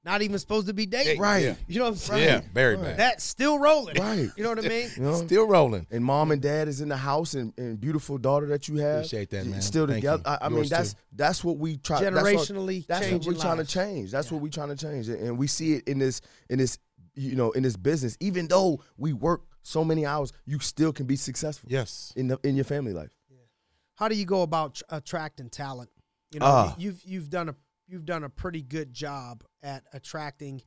not even supposed to be dating. Right. Yeah. You know what I'm saying? Yeah, very bad. That's still rolling. Right. You know what I mean? You know? Still rolling. and mom and dad is in the house and, and beautiful daughter that you have. Appreciate that, man. Still Thank together. you. I, I mean, that's too. that's what we try. that's what- Generationally That's what, we're trying lives. to change. That's what we're trying to change, and and we see it in this in this you know in this business. Even though we work so many hours, you still can be successful Yes. in the in your family life. Yeah. How do you go about tr- attracting talent? You know, Ah. you've you've done a you've done a pretty good job at attracting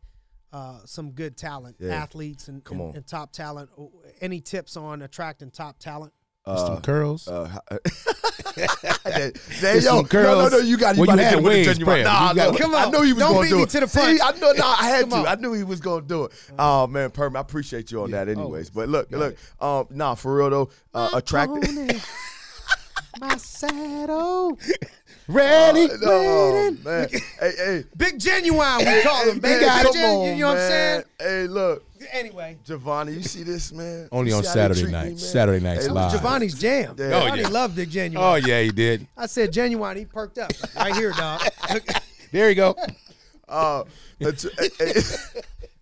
uh, some good talent, Yeah. athletes, and, Come and, on. and top talent. Any tips on attracting top talent? Just some curls. Uh, there, Just yo, some no, no, no, you got you Well, got you to had get with the wings, genuine. Perm. Nah, You got- look, Come I on. know he was Don't going beat to do me it. to the See, punch. I know, nah, I had to. on. I knew he was going to do it. Oh man, Perm, I appreciate you on that, anyways. But look, look, um, nah, for real though, uh, attracting. My saddle. Ready? Oh, man. hey, hey. Big genuine, we call him. Hey, man, Big come Gen- on, you know what I'm saying? Hey, look, Anyway, Giovanni, you see this, man? Only You on see how they Saturday night. me, Saturday nights Hey, live. Giovanni's jam. Yeah. Oh, Giovanni yeah. loved Big Genuine. Oh yeah, he did. I said genuine. He perked up right here, dog. There you go. uh, att-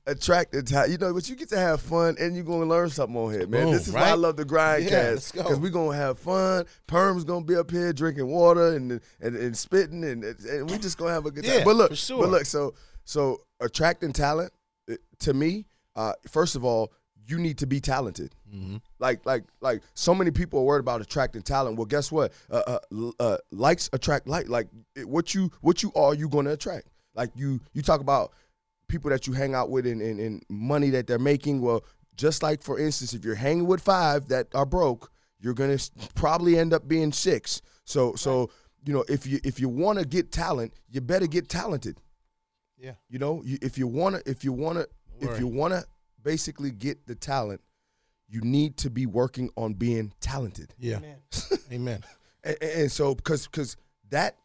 attracted talent. You know, but you get to have fun and you're gonna learn something on here, man. Boom, this is why I love the grind Yeah, cast because we're gonna have fun. Perm's gonna be up here drinking water and and, and spitting and, and we just gonna have a good time. Yeah, but look, sure. but look, so so attracting talent uh, to me, uh, first of all, you need to be talented. Mm-hmm. Like, like, like, so many people are worried about attracting talent. Well, guess what? Uh, uh, uh, likes attract like. Like, it- what you what you are, you gonna attract. Like you you talk about people that you hang out with and, and, and money that they're making. Well, just like for instance, if you're hanging with five that are broke, you're gonna probably end up being six. So so you know if you if you want to get talent, you better get talented. Yeah. You know, you, if you wanna if you wanna if you wanna basically get the talent, you need to be working on being talented. Yeah. Man. Amen. And, and so because because that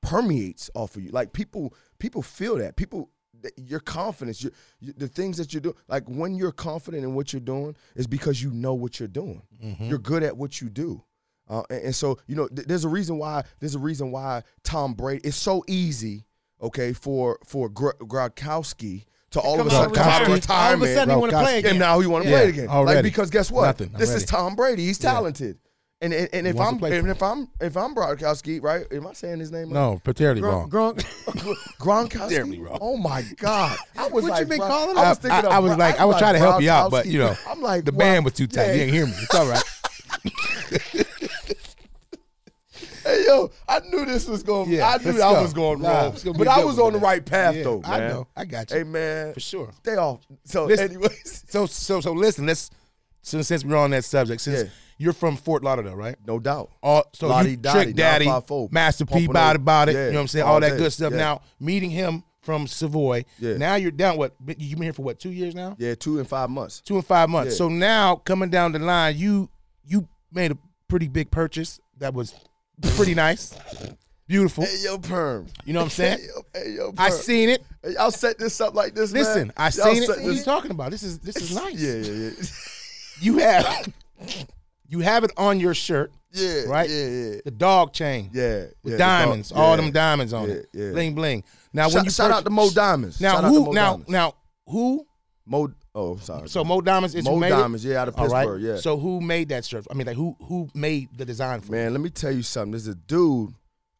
permeates off of you like people people feel that people that your confidence your, you, the things that you're doing like when you're confident in what you're doing is because you know what you're doing you're good at what you do uh, and, and so you know th- there's a reason why there's a reason why tom brady it's so easy okay for for Gr- Gronkowski to all of a sudden on, come out of retire. All of a sudden, he want to Gronkowski. play and again. now he want to Yeah, play it again. already. Like because guess what? Nothing, I'm this is. Tom Brady. He's talented. And and, and if I'm play and if I'm if I'm Gronkowski, right? Am I saying his name? right? No, particularly wrong. Gronk, Gronkowski. Wrong. Oh my God! I was What like, you been Gron- calling I was him? thinking. I- of I was like- I was trying to help you out, but, you know, I'm like The wow. band was too tight. Yeah. You didn't hear me. It's all right. Hey yo, I knew this was going. Yeah, I knew I go. was going Nah, wrong, it's but I was on the today. right path Yeah, though. I know. I got you. Hey man, For sure. stay off. So, Listen- anyways, So so so listen, let's since since we're on that subject, since Yeah. You're from Fort Lauderdale, right? no doubt. All so Lottie you Dottie, Trick Daddy, 954, Master P, Pompano. about it. Yeah, you know what I'm saying? All, all that day. good stuff. Yeah. Now meeting him from Savoy. Yeah. Now you're down. What you've been here for? What two years now? Yeah, two and five months. Two and five months. Yeah. So now coming down the line, you you made a pretty big purchase that was pretty nice, beautiful. Hey yo, perm. You know what I'm saying? Hey yo, hey, yo perm. I seen it. Hey, y'all set this up like this, Listen, man. I seen it. What are you talking about? This is this is nice. Yeah, yeah, yeah. You have you have it on your shirt, Yeah, right? Yeah, yeah. The dog chain. Yeah, With yeah, diamonds, the dog- all yeah, them diamonds on it, yeah. bling bling. Now when Shout, you shout out to Mo Diamonds. Now Shout out to who Mo now Diamonds. now who? Mo? Oh, sorry. So Mo Diamonds is Mo Diamonds, it. yeah, out of right. Pittsburgh, yeah. So who made that shirt? I mean, like who who made the design for it? man, let me tell you something. There's a dude,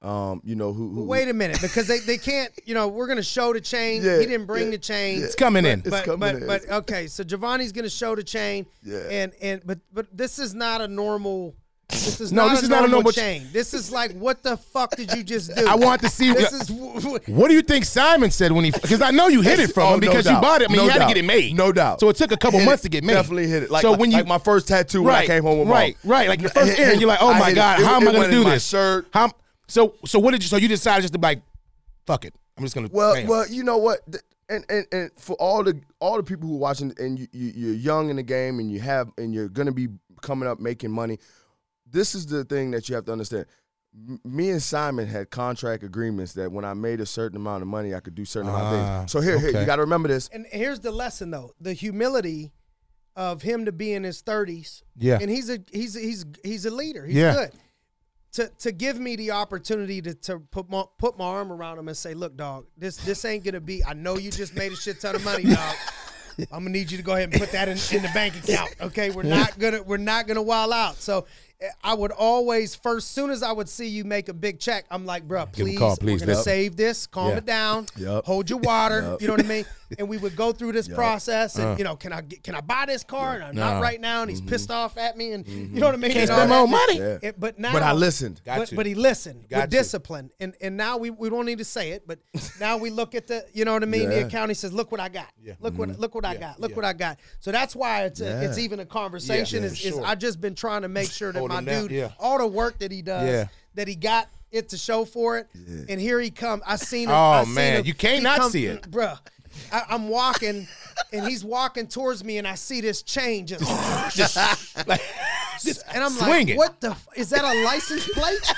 um, you know who? who Wait a minute, because they, they can't. You know, we're gonna show the chain. Yeah, he didn't bring yeah, the chain. It's coming in. It's but coming but in. but okay, so Giovanni's gonna show the chain. Yeah. And and but but this is not a normal. This is No, not this a is not a normal normal ch- chain. This is like, what the fuck did you just do? I want to see. This is w- w- What do you think Simon said when he? Because I know you hid it from Oh, him no because you doubt. bought it. I mean, No you had doubt. to get it made. No doubt. So it took a couple Hit months it. to get made. Definitely hit it. Like, so like, when you like my first tattoo when I came home with right, mom. right, like your first Hit- errand, you're like, oh I my hit it. god, It- how am I going to do this? Shirt. How? So so what did you? So you decided just to like, fuck it. I'm just gonna. Well, bam. well, you know what, and, and and for all the all the people who are watching, and you, you you're young in the game, and you have, and you're gonna be coming up making money. This is the thing that you have to understand. M- Me and Simon had contract agreements that when I made a certain amount of money, I could do certain amount of Ah, things. So here, here, you got to remember this. and here's the lesson though: the humility of him to be in his 30s. Yeah. And he's a he's he's he's a leader. He's Yeah. good. To to give me the opportunity to to put my put my arm around him and say, look, dog, this this ain't gonna be. I know you just made a shit ton of money, dog. I'm gonna need you to go ahead and put that in, in the bank account. Okay, we're not gonna we're not gonna wild out. So eh, I would always first, soon as I would see you make a big check, I'm like, bro, Give him a please, call, please, we're gonna yep. save this, calm it down, Yep. hold your water. You know what I mean? And we would go through this process, and Uh. you know, can I get, can I buy this car? And I'm No. not right now, and he's mm-hmm. pissed off at me, and you mm-hmm. know what I mean? Can't spend my own money. Yeah. It- but now, But I listened. Got but, to. but he listened Got with to. discipline, and and now we, we don't need to say it, but now we look at the you know what I mean. The Yeah. account he says, look what I got. Yeah. Look what mm-hmm. look what I got. Look what I got. So that's why it's a, it's even a conversation. Yeah, is, for is. I just been trying to make sure that my dude, all the work that he does, that he got it to show for it, and here he come. I seen him. Oh, I seen man, him. you can't He not come- see it. bruh. I, I'm walking, and he's walking towards me, and I see this chain just, just like and I'm swinging. like, "What the? F- is that a license plate?"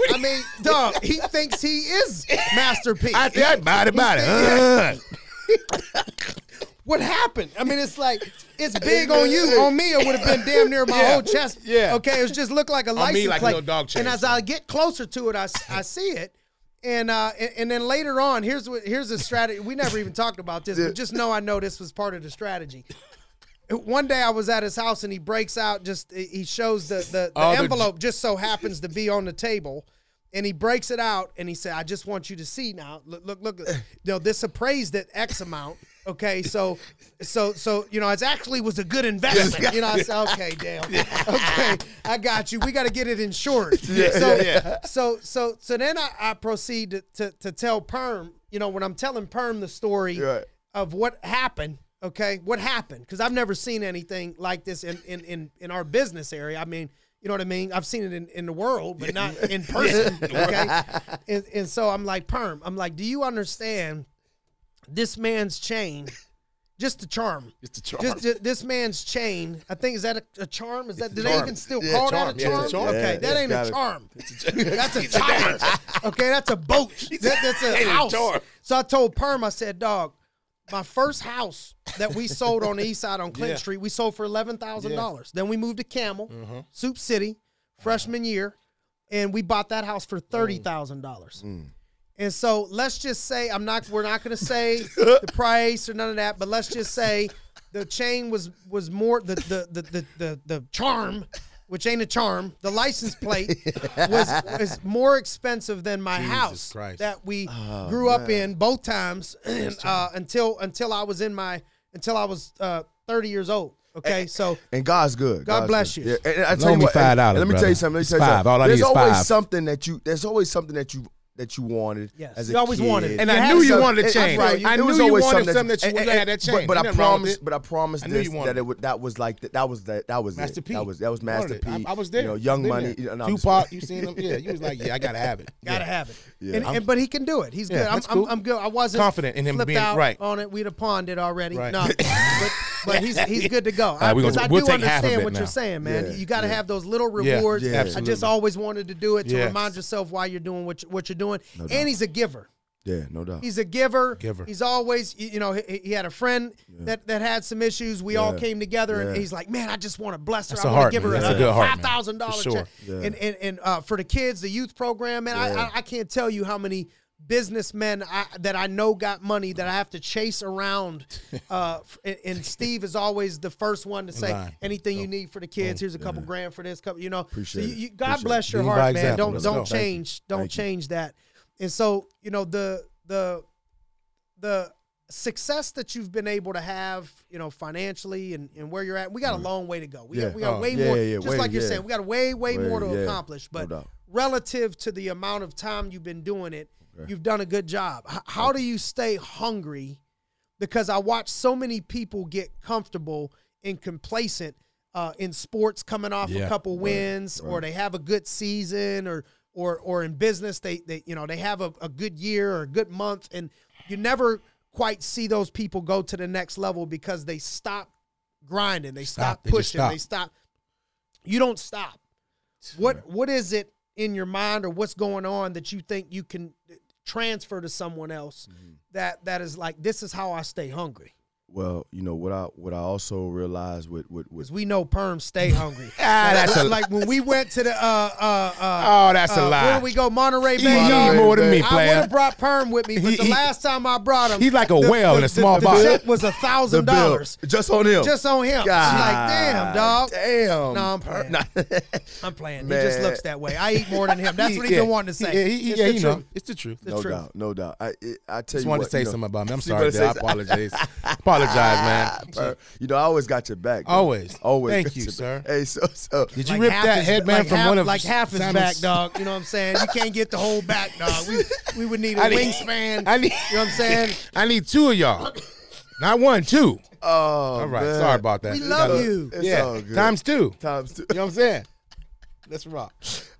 I mean, dog, he thinks he is Master P. I, I bought it. Uh. what happened? I mean, it's like it's big on you. On me, it would have been damn near my Yeah. whole chest. Yeah. Okay, it just looked like a me, license like a plate. little dog chain. And as I get closer to it, I, I see it. And, uh, and and then later on, here's what here's a strategy. We never even talked about this, but just know I know this was part of the strategy. One day I was at his house and he breaks out just he shows the the, the Oh, envelope just so happens to be on the table. And he breaks it out and he said, I just want you to see now. Look, look, look. You know, this appraised at X amount. Okay, so so so you know, it actually was a good investment. You know, I said, okay, Dell. Okay, I got you. We got to get it insured. so, so so so then I, I proceed to, to to tell Perm, you know, when I'm telling Perm the story Right. of what happened. Okay, what happened? Because I've never seen anything like this in, in in in our business area. I mean, you know what I mean? I've seen it in, in the world, but not in person. Okay, and, and so I'm like, Perm. I'm like, do you understand? This man's chain, just a charm. Just a charm. Just, ju- this man's chain. I think is that a, a charm? Is that do they charm. even still Yeah, call charm. that a Yeah, charm? it's a charm. Okay, Yeah, that ain't got a it. charm. That's a charm. okay, that's a boat. That- that's a Ain't a house. charm. So I told Perm, I said, dog, my first house that we sold on the east side on Clinton Yeah. Street, we sold for eleven thousand dollars. Then we moved to Campbell, Uh-huh. Soup City, freshman year, and we bought that house for thirty thousand dollars. And so let's just say I'm not. We're not going to say the price or none of that, but let's just say the chain was was more the the the the the, the charm which ain't a charm. The license plate was is more expensive than my Jesus house Christ. that we Oh, grew up in both times uh, until until I was in my until I was uh, 30 years old. Okay, so And God's good. God God's bless good. you. Yeah, and, and I tell you me what, $5, and- and Let me tell you something. Let me It's tell you five. something. All I there's need is always five. something that you. There's always something that you that you wanted. Yes. as a You always kid. wanted. And You I knew you so- wanted to that's change. right. I It knew was you wanted something something that you and- would and- have that but- change. But, I Ain't nothing wrong with promised. But I promised I this you that it. it would, that was like that, that was that that was Master it. P. That was that was Master Wanted P. it. I, I was there. You know, Young Money. You know, Tupac, you seen him? Yeah, you was like, yeah, I gotta have it. Gotta have it. Yeah. And, but he can do it. He's good. I'm, that's I'm, cool. I'm good. I wasn't Confident in him being- right. on it. We'd have pawned it already. Right. No, but, but he's he's good to go. right, we Because gonna- I we'll do take half of understand it what now. you're saying, man. Yeah, you got to yeah. have those little rewards. yeah, I just always wanted to do it to Yes. remind yourself why you're doing what you, what you're doing. doubt. and he's a giver. Yeah, no doubt. He's a giver. Giver. He's always, you you know, he, he had a friend that, that had some issues. We all came together, and he's like, "Man, I just want to bless her. That's I a want to give her man. a, That's a good heart, five man. thousand dollars For sure. check." Yeah. And and and uh, for the kids, the youth program, man, I, I I can't tell you how many businessmen I, that I know got money that I have to chase around. Uh, and, and Steve is always the first one to say, line. "Anything you need for the kids, here's a couple grand for this." Couple, you know, Appreciate so you, you, God Appreciate bless your heart, man. example. Don't Let's don't go. Change don't Thank you. change that. And so you know the the the success that you've been able to have, you know, financially and, and where you're at, we got a long way to go. We Yeah. got we got Oh, way yeah, more. yeah, yeah, just way- like you're yeah. saying, we got way way, Way, more to yeah, accomplish. But doubt. relative to the amount of time you've been doing it, you've done a good job. H- how do you stay hungry? Because I watch so many people get comfortable and complacent uh, in sports, coming off a couple wins, or they have a good season, or or or in business they they you know they have a, a good year or a good month, and you never quite see those people go to the next level because they stop grinding, they stop, Stop. They pushing, stop. they stop. You don't stop. What what is it in your mind or what's going on that you think you can transfer to someone else Mm-hmm. that that is like this is how I stay hungry? Well, you know what I what I also realized with with, with we know perms stay hungry. Ah, that's a- like when we went to the uh uh uh Oh, that's a uh, lie. Where did we go? Monterey He Bay. eat y'all. more than me, I would have brought perm with me, but He- the he- last time I brought him, He's like a whale in a small the, box. check was a thousand dollars just on him. just on him. I'm like, damn, dog. Damn. No, I'm playing. Nah. I'm playing. He just looks that way. I eat more than him. That's what he's Yeah. been wanting to say. Yeah, he, he- It's yeah, the you know, truth. it's the truth. No doubt, no doubt. I I tell Just you wanted to say something about me. I'm sorry. I apologize. Apologize, man. Per- You know, I always got your back. man. Always. always. Thank you, sir. back. Hey, so so. Did you Like rip that his- headband like from half, one of like half his Simon's- back, dog? You know what I'm saying? You can't get the whole back, dog. We we would need a I need- wingspan. I need, you know what I'm saying? I need two of y'all. Not one, two. Oh, All right. man. Sorry about that. We love gotta- you. It's yeah. all good. Times two. Times two. You know what I'm saying? Let's rock.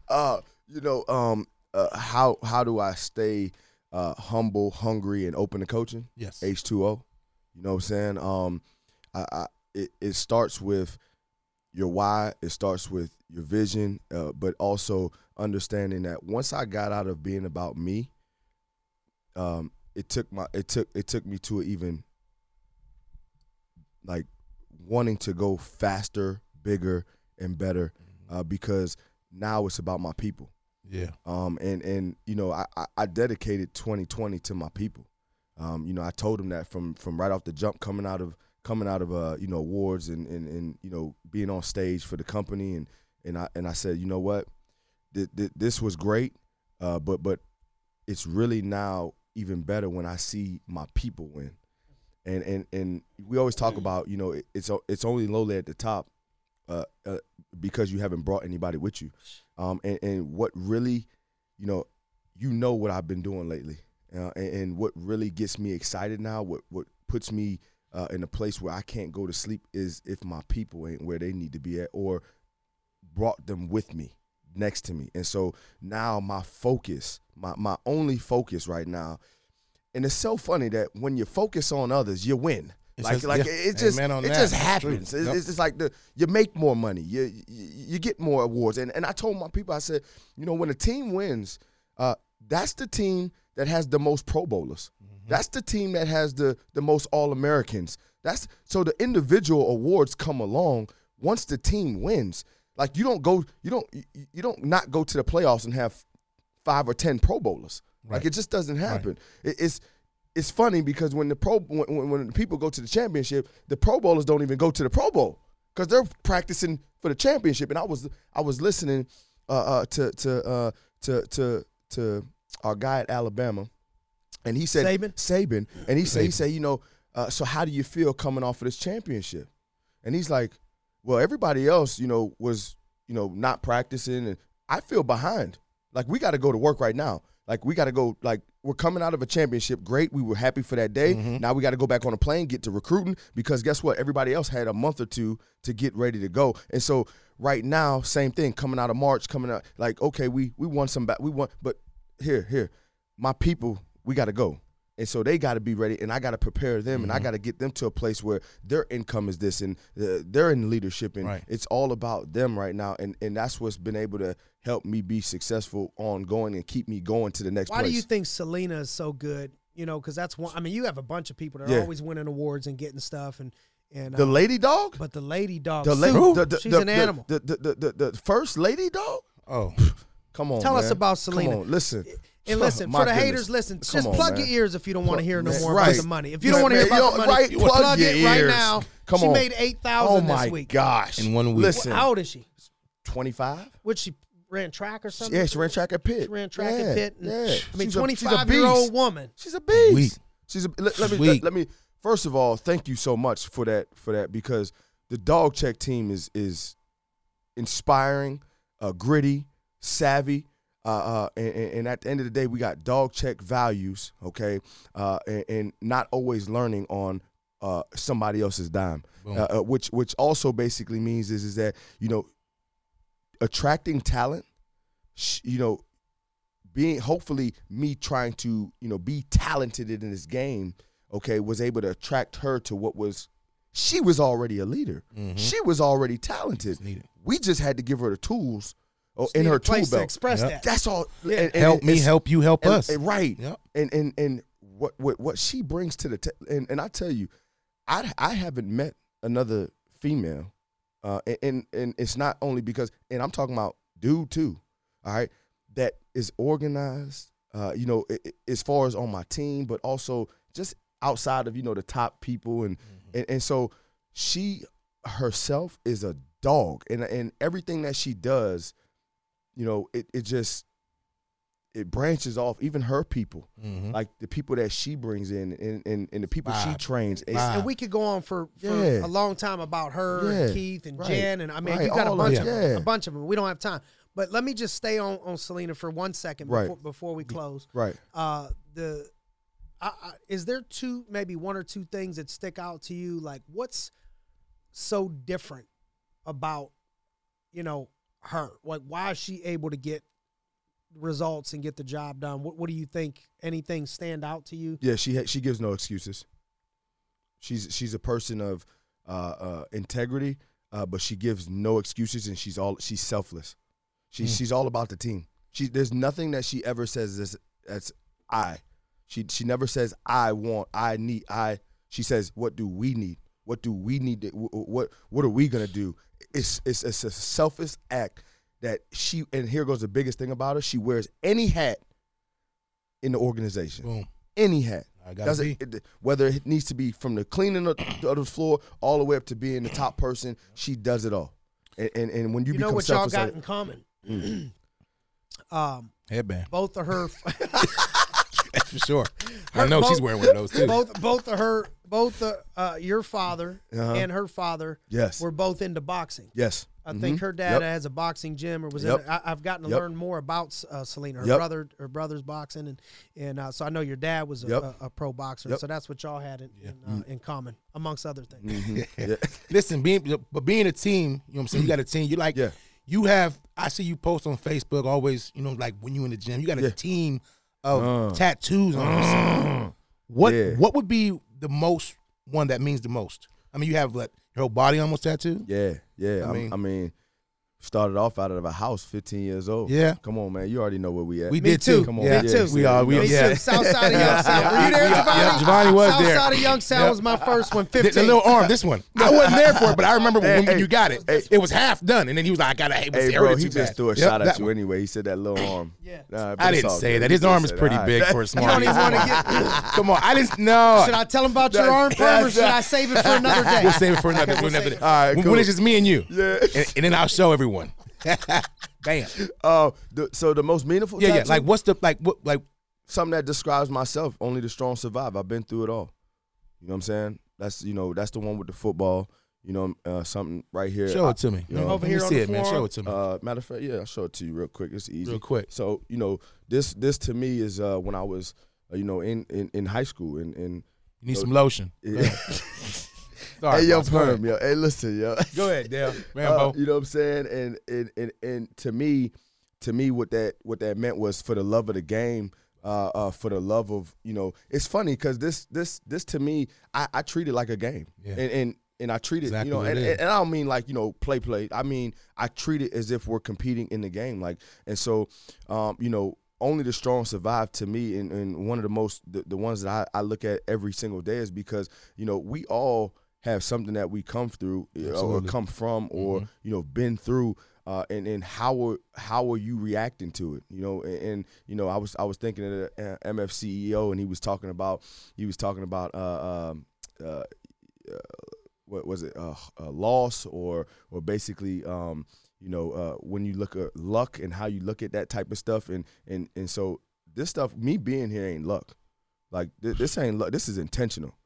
uh, you know, um, uh, how how do I stay uh, humble, hungry, and open to coaching? Yes. H two O. You know what I'm saying? Um, I, I it, it starts with your why. It starts with your vision, uh, but also understanding that once I got out of being about me, um, it took my it took it took me to even like wanting to go faster, bigger, and better, uh, because now it's about my people. Yeah. Um, and and you know, I, I, I dedicated 2020 to my people. Um, you know, I told them that from from right off the jump, coming out of coming out of uh, you know awards and, and and you know being on stage for the company, and and I and I said, you know what, th- th- this was great, uh, but but it's really now even better when I see my people win. And and and we always talk about you know it, it's it's only lonely at the top, uh, uh, because you haven't brought anybody with you. Um, and, and what really, you know, you know what I've been doing lately, uh, and, and what really gets me excited now, what what puts me uh, in a place where I can't go to sleep is if my people ain't where they need to be at, or brought them with me next to me. And so now my focus, my my only focus right now, and it's so funny that when you focus on others, you win. It's like just- like yeah. it just it that. just happens. It's, it's just like the you make more money. You, you you get more awards. And and I told my people, I said, you know, when a team wins, uh, that's the team that has the most Pro Bowlers. Mm-hmm. That's the team that has the the most All Americans. That's so the individual awards come along once the team wins. Like you don't go, you don't you, don't not go to the playoffs and have five or ten Pro Bowlers. Like it just doesn't happen. It, it's it's funny because when the pro when, when, when people go to the championship, the Pro Bowlers don't even go to the Pro Bowl because they're practicing for the championship. And I was I was listening uh, uh, to to uh, to to to our guy at Alabama, and he said Saban? Saban, and he said he said you know, uh, so how do you feel coming off of this championship? And he's like, well, everybody else, you know, was you know not practicing, and I feel behind. Like we got to go to work right now. Like we got to go. Like we're coming out of a championship. Great, we were happy for that day. Now we got to go back on a plane, get to recruiting because guess what? Everybody else had a month or two to get ready to go. And so right now, same thing. Coming out of March, coming out like okay, we we won some back. We won, but here here, my people, we got to go. And so they got to be ready, and I got to prepare them, and I got to get them to a place where their income is this, and uh, they're in leadership, and Right. it's all about them right now, and and that's what's been able to help me be successful ongoing and keep me going to the next Why place. do you think Selena is so good? You know, because that's one. I mean, you have a bunch of people that are Yeah. always winning awards and getting stuff, and and the uh, lady dog, but the lady dog, the, Sue, la- the, the she's the, an the- animal. The, the, the, the, the first lady dog. Oh, Come on, Tell us about Selena. Come on, listen. and listen My for the goodness. haters, listen. Come just on, plug man. your ears if you don't want to hear no Man, more right. about the money. If you don't want to hear about yo, the money, right, plug plug your it right now. Come she on. made eight Oh thousand my this week. Oh my gosh! In one week. Listen, How old is she? twenty five. What she ran track or something? Yeah, she ran track at Pitt. She ran track yeah, at Pitt. and- Yeah, I mean, She's a- she's a twenty five year old woman. She's a beast. Sweet. She's a. Let, let me Sweet. let, let me. First of all, thank you so much for that for that because the dog check team is is inspiring, uh, gritty, savvy. Uh, uh, and, and at the end of the day, we got dog check values, okay, uh, and, and not always learning on uh, somebody else's dime, uh, uh, which which also basically means is is that you know attracting talent, you know, being hopefully me trying to you know be talented in this game, okay, was able to attract her to what was she was already a leader. Mhm. She was already talented. We just had to give her the tools oh, in her a place tool to belt. express Yep. that. That's all. Yeah. And- and help me, help you, help and- us. and right. Yep. And and and what what what she brings to the ta- and and I tell you, I I haven't met another female, uh, and, and and it's not only because and I'm talking about dude too, all right, that is organized, uh, you know, i- i- as far as on my team, but also just outside of you know the top people and and, and so she herself is a dog and and everything that she does you know it, it just it branches off even her people Mhm. like the people that she brings in and and, and the people she trains and we could go on for, for Yeah. a long time about her Yeah. and Keith and Right. Jen and I mean Right. you got a bunch of of them, Yeah. a bunch of them. We don't have time, but let me just stay on on Selena for one second Right. before, before we close. right Uh, the I, I, is there two maybe one or two things that stick out to you? Like what's so different about you know her? Like why is she able to get results and get the job done? What What do you think? Anything stand out to you? yeah she ha- she gives no excuses she's she's a person of uh, uh, integrity uh, but she gives no excuses and she's all she's selfless she's Mm. she's all about the team she there's nothing that she ever says as as i she she never says i want i need i she says what do we need what do we need to, wh- wh- what what are we gonna do it's it's, it's a selfish act that she and here goes the biggest thing about her she wears any hat in the organization Boom. any hat I gotta does be. it, it- whether it needs to be from the cleaning of, of the floor all the way up to being the top person, she does it all. And and, and when you, You know become what y'all got in common? Mm. um, Headband. both of her, That's for sure. Her- I know she's wearing one of those too. both both of her, both uh, uh, your father Uh-huh. and her father yes, were both into boxing. yes, I think Mhm. her dad Yep. has a boxing gym, or was Yep. in. I, I've gotten to Yep. learn more about uh, Selena. Her brother, her brother's boxing, and and uh, so I know your dad was a, a, a pro boxer. So that's what y'all had in in, uh, in common, amongst other things. Mhm. yeah. Listen, being but being a team, you know what I'm saying? You got a team. You like Yeah. you have I see you post on Facebook always, you know, like when you in the gym, you got a Yeah. team of Uh. tattoos on yourself. What Yeah. what would be the most one that means the most? I mean, you have like your whole body almost tattooed. yeah, yeah. I mean, I mean, started off out of a house, 15 years old. Yeah. Come on, man. You already know where we at. We Me did too. too. Come on, yeah. me too. We are. We Me yeah. too. South side of Youngstown. Were you there, Yeah, Giovanni? yeah, Giovanni was South there. side of Youngstown Yep. was my first one. 15. the little arm, this one. I wasn't there for it, but I remember when, Hey, you got it. hey. it was half done, and then he was like, "I gotta hate Hey, this bro, heritage he just bad." threw a Yep, shot at you one. anyway. He said that little arm. Yeah. Nah, I it's didn't say good. that. His arm is pretty big for a right. small. You don't even want to get. Come on, I didn't know. Should I tell him about your arm perm or should I save it for another day? We'll save it for another. We'll another save day. it. All right, When- it's just me and you, Yeah. and, and then I'll show everyone. Bam. Uh, the, so the most meaningful Yeah, yeah. Like, what's the like? What like? something that describes myself. Only the strong survive. I've been through it all. You know what I'm saying? That's you know that's the one with the football. You know uh, something right here. Show it to me. You know, Over Let me here on see the it, man. Show it to me. Uh, matter of fact, yeah, I'll show it to you real quick. It's easy. Real quick. So you know this this to me is uh, when I was uh, you know in, in in high school and and You need some lotion. yeah. Sorry, hey yo boss. Perm yo hey listen yo Go ahead, Dell. Uh, Rambo. you know what I'm saying? And, and and and to me, to me, what that what that meant was for the love of the game, uh, uh, for the love of you know. It's funny because this this this to me, I, I treat it like a game, Yeah. and and and I treat it, Exactly you know, what and, and I don't mean like you know play play. I mean I treat it as if we're competing in the game, like and so, um, you know. Only the strong survive to me, and, and one of the most the, the ones that I, I look at every single day is because you know we all have something that we come through you know, or come from or Mhm. you know been through uh, and and how are how are you reacting to it you know? And, and, you know I was I was thinking of the uh, MF CEO and he was talking about he was talking about uh, um, uh, uh, what was it uh, uh, loss or or basically um, you know uh, when you look at luck and how you look at that type of stuff and and and so this stuff me being here ain't luck. Like th- this ain't luck this is intentional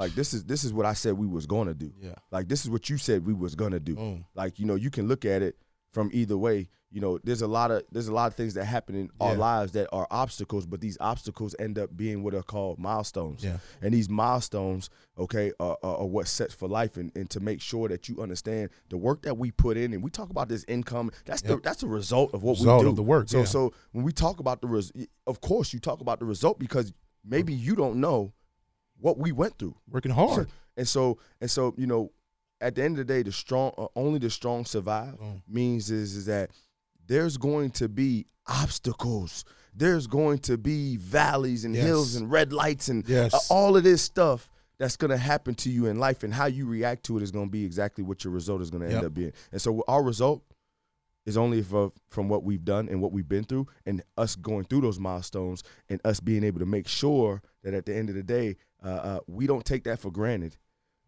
like this is this is what I said we was going to do Yeah. like this is what you said we was gonna do. Boom. Like you know, you can look at it from either way. You know, there's a lot of there's a lot of things that happen in our lives that are obstacles, but these obstacles end up being what are called milestones. Yeah. And these milestones, okay, are, are, are what sets for life, and, and to make sure that you understand the work that we put in, and we talk about this income. That's the that's a result of what Result we do. of the work, So yeah. so when we talk about the res, of course you talk about the result because maybe you don't know what we went through. Working So- hard. and so and so you know, at the end of the day, the strong uh, only the strong survive Mm. means is is that there's going to be obstacles. There's going to be valleys and Yes. hills and red lights and Yes. uh, all of this stuff that's going to happen to you in life and how you react to it is going to be exactly what your result is going to end up being. And so our result is only for, from what we've done and what we've been through and us going through those milestones and us being able to make sure that at the end of the day uh, uh, we don't take that for granted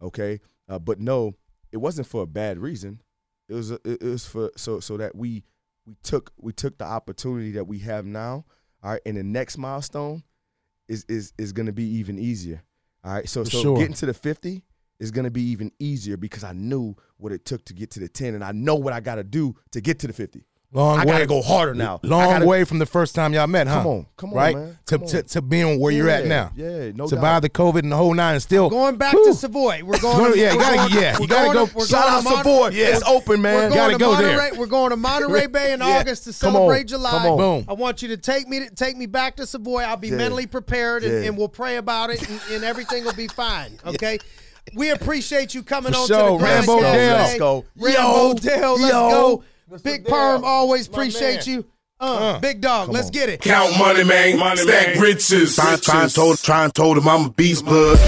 okay? Uh, but no it wasn't for a bad reason. It was it, it was for so so that we we took we took the opportunity that we have now all right? And the next milestone is is is going to be even easier all right? So For so sure. getting to the 50 is going to be even easier because I knew what it took to get to the 10 and I know what I got to do to get to the 50 Long I way. got to go harder now Long gotta- way from the first time y'all met, huh? Come on, come on, right? man. To, Come to on. to being where you're at now. yeah no Survive doubt. the COVID and the whole nine, and still Going back Whew. to Savoy. We're going. Yeah, we're gotta- going- yeah, you gotta going go- to- shout out Mon- Savoy Yeah. it's open man. We're man going Gotta to go there. Monterey. We're going to Monterey Bay in Yeah. August to Come celebrate on. July. Come on. Boom. I want you to take me to take me back to Savoy. I'll be Yeah. mentally prepared and, Yeah. and we'll pray about it and, and everything will be fine. Okay. We appreciate you coming For on sure. to the Grind Rambo Cast Dell. Let's go. Rambo Yo. Dell, let's go. Mr. Big Dell. Perm, always appreciate man. you. Uh, big dog, let's on. get it. Count money, man. Money, Stack riches. Trying, trying, told, trying, told him I'm a beast, blood.